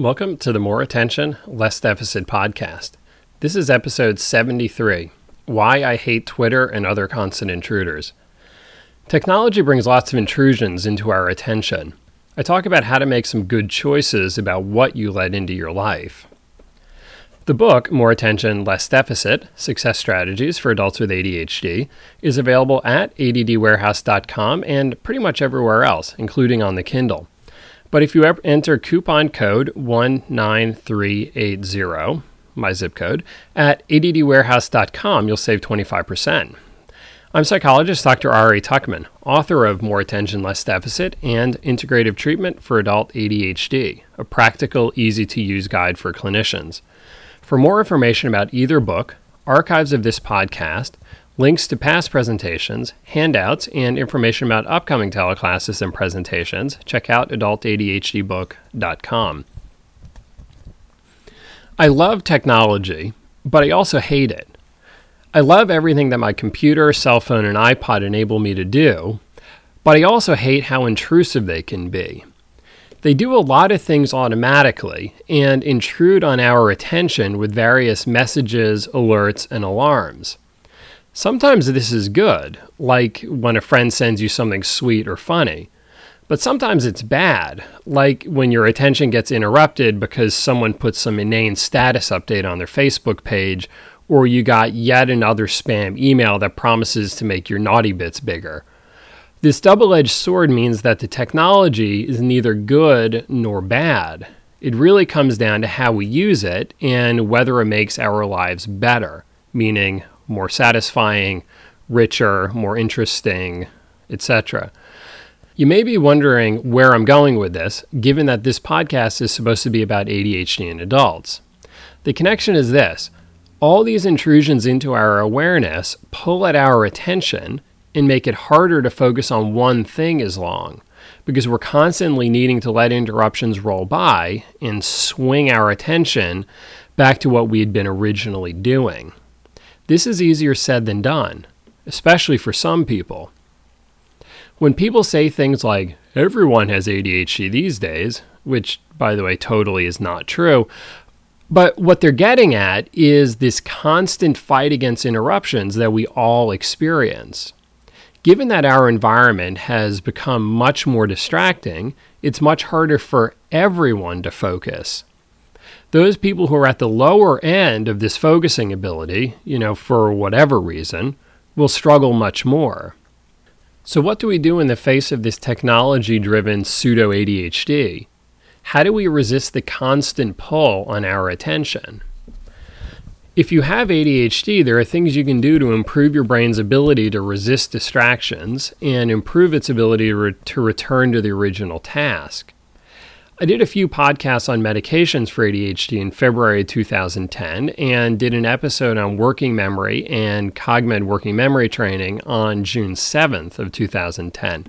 Welcome to the More Attention, Less Deficit podcast. This is episode 73 Why I Hate Twitter and Other Constant Intruders. Technology brings lots of intrusions into our attention. I talk about how to make some good choices about what you let into your life. The book, More Attention, Less Deficit Success Strategies for Adults with ADHD, is available at addwarehouse.com and pretty much everywhere else, including on the Kindle. But if you enter coupon code 19380, my zip code, at addwarehouse.com, you'll save 25%. I'm psychologist Dr. Ari Tuckman, author of More Attention, Less Deficit and Integrative Treatment for Adult ADHD, a practical, easy to use guide for clinicians. For more information about either book, archives of this podcast, links to past presentations, handouts, and information about upcoming teleclasses and presentations, check out adultadhdbook.com. I love technology, but I also hate it. I love everything that my computer, cell phone, and iPod enable me to do, but I also hate how intrusive they can be. They do a lot of things automatically and intrude on our attention with various messages, alerts, and alarms. Sometimes this is good, like when a friend sends you something sweet or funny. But sometimes it's bad, like when your attention gets interrupted because someone puts some inane status update on their Facebook page, or you got yet another spam email that promises to make your naughty bits bigger. This double edged sword means that the technology is neither good nor bad. It really comes down to how we use it and whether it makes our lives better, meaning more satisfying, richer, more interesting, etc. You may be wondering where I'm going with this, given that this podcast is supposed to be about ADHD in adults. The connection is this all these intrusions into our awareness pull at our attention and make it harder to focus on one thing as long because we're constantly needing to let interruptions roll by and swing our attention back to what we had been originally doing. This is easier said than done, especially for some people. When people say things like, everyone has ADHD these days, which, by the way, totally is not true, but what they're getting at is this constant fight against interruptions that we all experience. Given that our environment has become much more distracting, it's much harder for everyone to focus those people who are at the lower end of this focusing ability, you know, for whatever reason, will struggle much more. So, what do we do in the face of this technology driven pseudo ADHD? How do we resist the constant pull on our attention? If you have ADHD, there are things you can do to improve your brain's ability to resist distractions and improve its ability to, re- to return to the original task. I did a few podcasts on medications for ADHD in February 2010 and did an episode on working memory and CogMed working memory training on June 7th of 2010,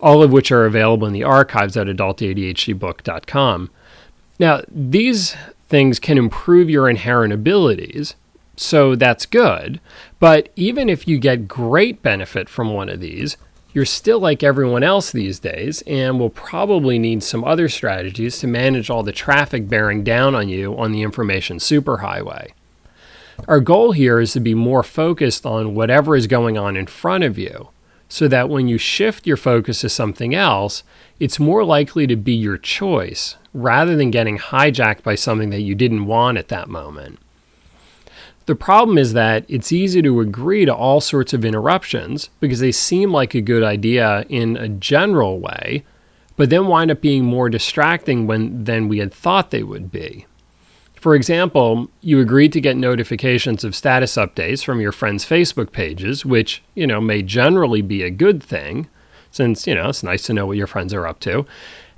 all of which are available in the archives at adultadhdbook.com. Now, these things can improve your inherent abilities, so that's good, but even if you get great benefit from one of these, you're still like everyone else these days and will probably need some other strategies to manage all the traffic bearing down on you on the information superhighway. Our goal here is to be more focused on whatever is going on in front of you so that when you shift your focus to something else, it's more likely to be your choice rather than getting hijacked by something that you didn't want at that moment. The problem is that it's easy to agree to all sorts of interruptions because they seem like a good idea in a general way, but then wind up being more distracting when, than we had thought they would be. For example, you agreed to get notifications of status updates from your friends' Facebook pages, which, you know, may generally be a good thing, since, you know, it's nice to know what your friends are up to.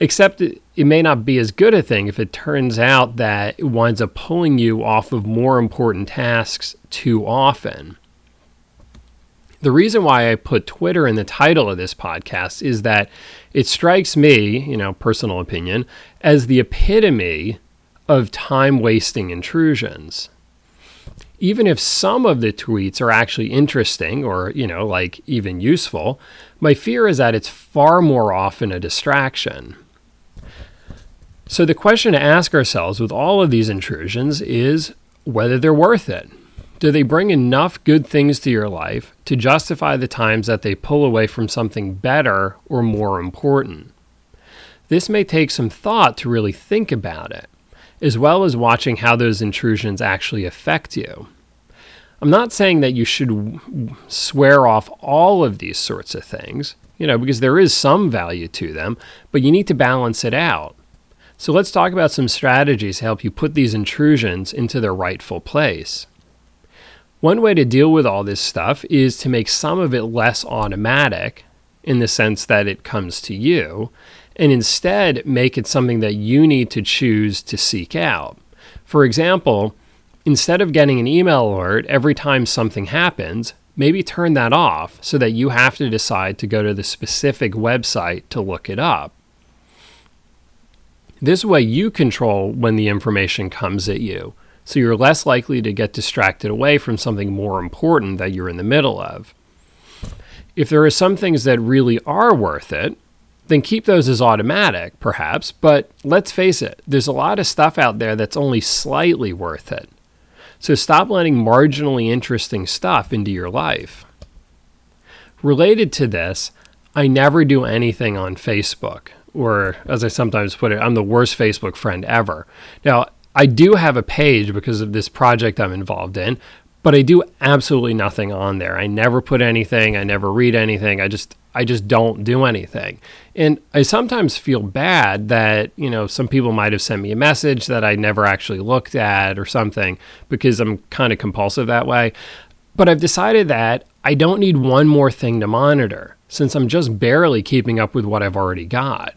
Except it, may not be as good a thing if it turns out that it winds up pulling you off of more important tasks too often. The reason why I put Twitter in the title of this podcast is that it strikes me, you know, personal opinion, as the epitome of time wasting intrusions. Even if some of the tweets are actually interesting or, you know, like even useful, my fear is that it's far more often a distraction. So, the question to ask ourselves with all of these intrusions is whether they're worth it. Do they bring enough good things to your life to justify the times that they pull away from something better or more important? This may take some thought to really think about it, as well as watching how those intrusions actually affect you. I'm not saying that you should swear off all of these sorts of things, you know, because there is some value to them, but you need to balance it out. So let's talk about some strategies to help you put these intrusions into their rightful place. One way to deal with all this stuff is to make some of it less automatic in the sense that it comes to you, and instead make it something that you need to choose to seek out. For example, instead of getting an email alert every time something happens, maybe turn that off so that you have to decide to go to the specific website to look it up. This way, you control when the information comes at you so you're less likely to get distracted away from something more important that you're in the middle of. If there are some things that really are worth it, then keep those as automatic, perhaps, but let's face it, there's a lot of stuff out there that's only slightly worth it. So stop letting marginally interesting stuff into your life. Related to this, I never do anything on Facebook, or as I sometimes put it, I'm the worst Facebook friend ever. Now, I do have a page because of this project I'm involved in, but I do absolutely nothing on there. I never put anything, I never read anything. I just I just don't do anything. And I sometimes feel bad that, you know, some people might have sent me a message that I never actually looked at or something because I'm kind of compulsive that way. But I've decided that I don't need one more thing to monitor since I'm just barely keeping up with what I've already got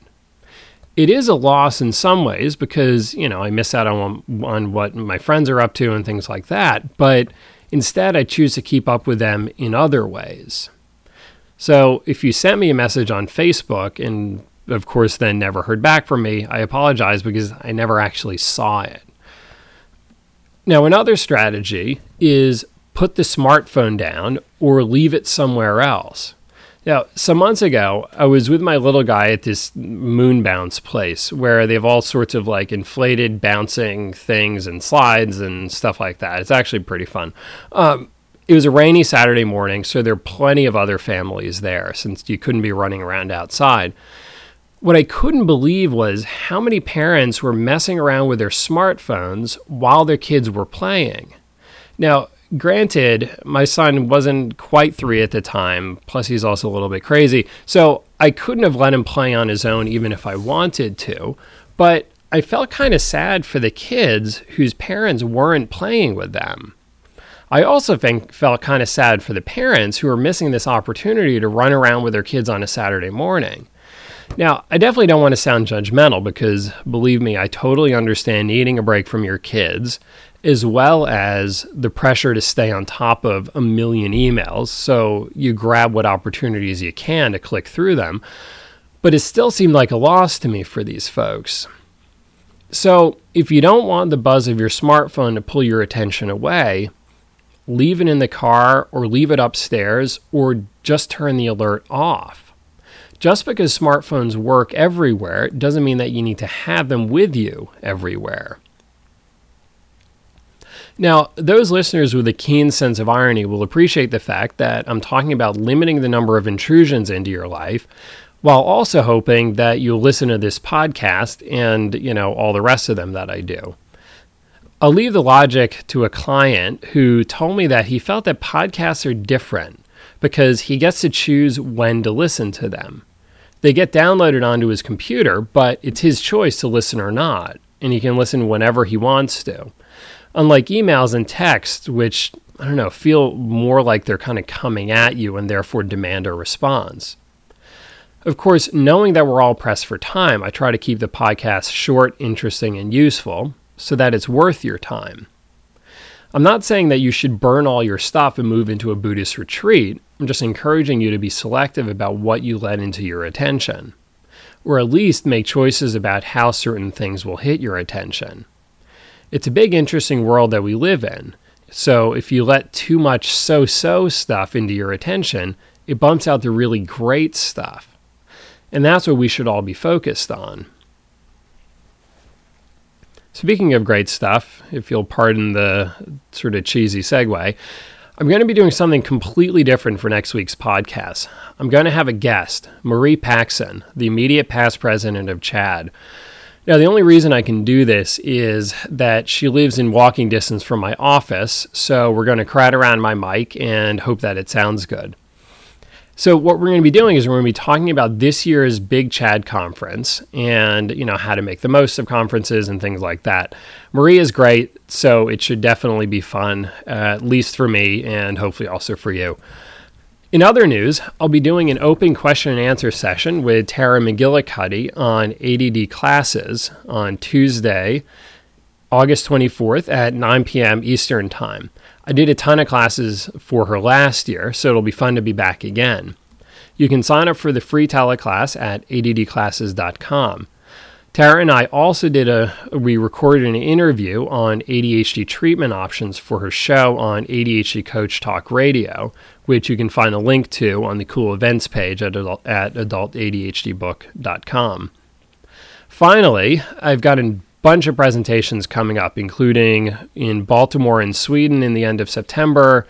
it is a loss in some ways because you know I miss out on on what my friends are up to and things like that. But instead, I choose to keep up with them in other ways. So if you sent me a message on Facebook and of course then never heard back from me, I apologize because I never actually saw it. Now, another strategy is put the smartphone down or leave it somewhere else. Now, some months ago, I was with my little guy at this moon bounce place where they have all sorts of like inflated bouncing things and slides and stuff like that. It's actually pretty fun. Um, it was a rainy Saturday morning, so there are plenty of other families there since you couldn't be running around outside. What I couldn't believe was how many parents were messing around with their smartphones while their kids were playing. Now, granted, my son wasn't quite three at the time, plus he's also a little bit crazy. So I couldn't have let him play on his own even if I wanted to. But I felt kind of sad for the kids whose parents weren't playing with them. I also think, felt kind of sad for the parents who were missing this opportunity to run around with their kids on a Saturday morning. Now, I definitely don't want to sound judgmental because believe me, I totally understand needing a break from your kids as well as the pressure to stay on top of a million emails. So you grab what opportunities you can to click through them. But it still seemed like a loss to me for these folks. So if you don't want the buzz of your smartphone to pull your attention away, leave it in the car or leave it upstairs or just turn the alert off. Just because smartphones work everywhere doesn't mean that you need to have them with you everywhere. Now, those listeners with a keen sense of irony will appreciate the fact that I'm talking about limiting the number of intrusions into your life while also hoping that you'll listen to this podcast and, you know, all the rest of them that I do. I'll leave the logic to a client who told me that he felt that podcasts are different because he gets to choose when to listen to them. They get downloaded onto his computer, but it's his choice to listen or not, and he can listen whenever he wants to unlike emails and texts, which I don't know, feel more like they're kind of coming at you and therefore demand a response. Of course, knowing that we're all pressed for time, I try to keep the podcast short, interesting, and useful so that it's worth your time. I'm not saying that you should burn all your stuff and move into a Buddhist retreat. I'm just encouraging you to be selective about what you let into your attention, or at least make choices about how certain things will hit your attention. It's a big, interesting world that we live in. So if you let too much so so stuff into your attention, it bumps out the really great stuff. And that's what we should all be focused on. Speaking of great stuff, if you'll pardon the sort of cheesy segue, I'm going to be doing something completely different for next week's podcast. I'm going to have a guest, Marie Paxson, the immediate past president of CHADD. Now, the only reason I can do this is that she lives in walking distance from my office, so we're going to crowd around my mic and hope that it sounds good. So what we're going to be doing is we're going to be talking about this year's Big CHADD conference and you know how to make the most of conferences and things like that. Marie is great, so it should definitely be fun, uh, at least for me and hopefully also for you. In other news, I'll be doing an open question and answer session with Tara McGillicuddy on ADD classes on Tuesday, August 24th at 9 p.m. Eastern Time. I did a ton of classes for her last year, so it'll be fun to be back again. You can sign up for the free teleclass at addclasses.com. Tara and I also did a, we recorded an interview on ADHD treatment options for her show on ADHD Coach Talk Radio, which you can find a link to on the cool events page at, adult, at adultadhdbook.com. Finally, I've got bunch of presentations coming up, including in Baltimore and Sweden in the end of September.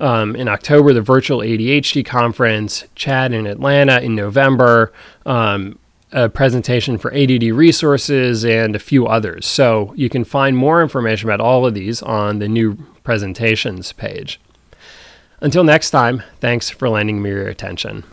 Um, in October, the virtual ADHD conference, CHADD in Atlanta in November, um, a presentation for ADD resources, and a few others. So you can find more information about all of these on the new presentations page. Until next time, thanks for lending me your attention.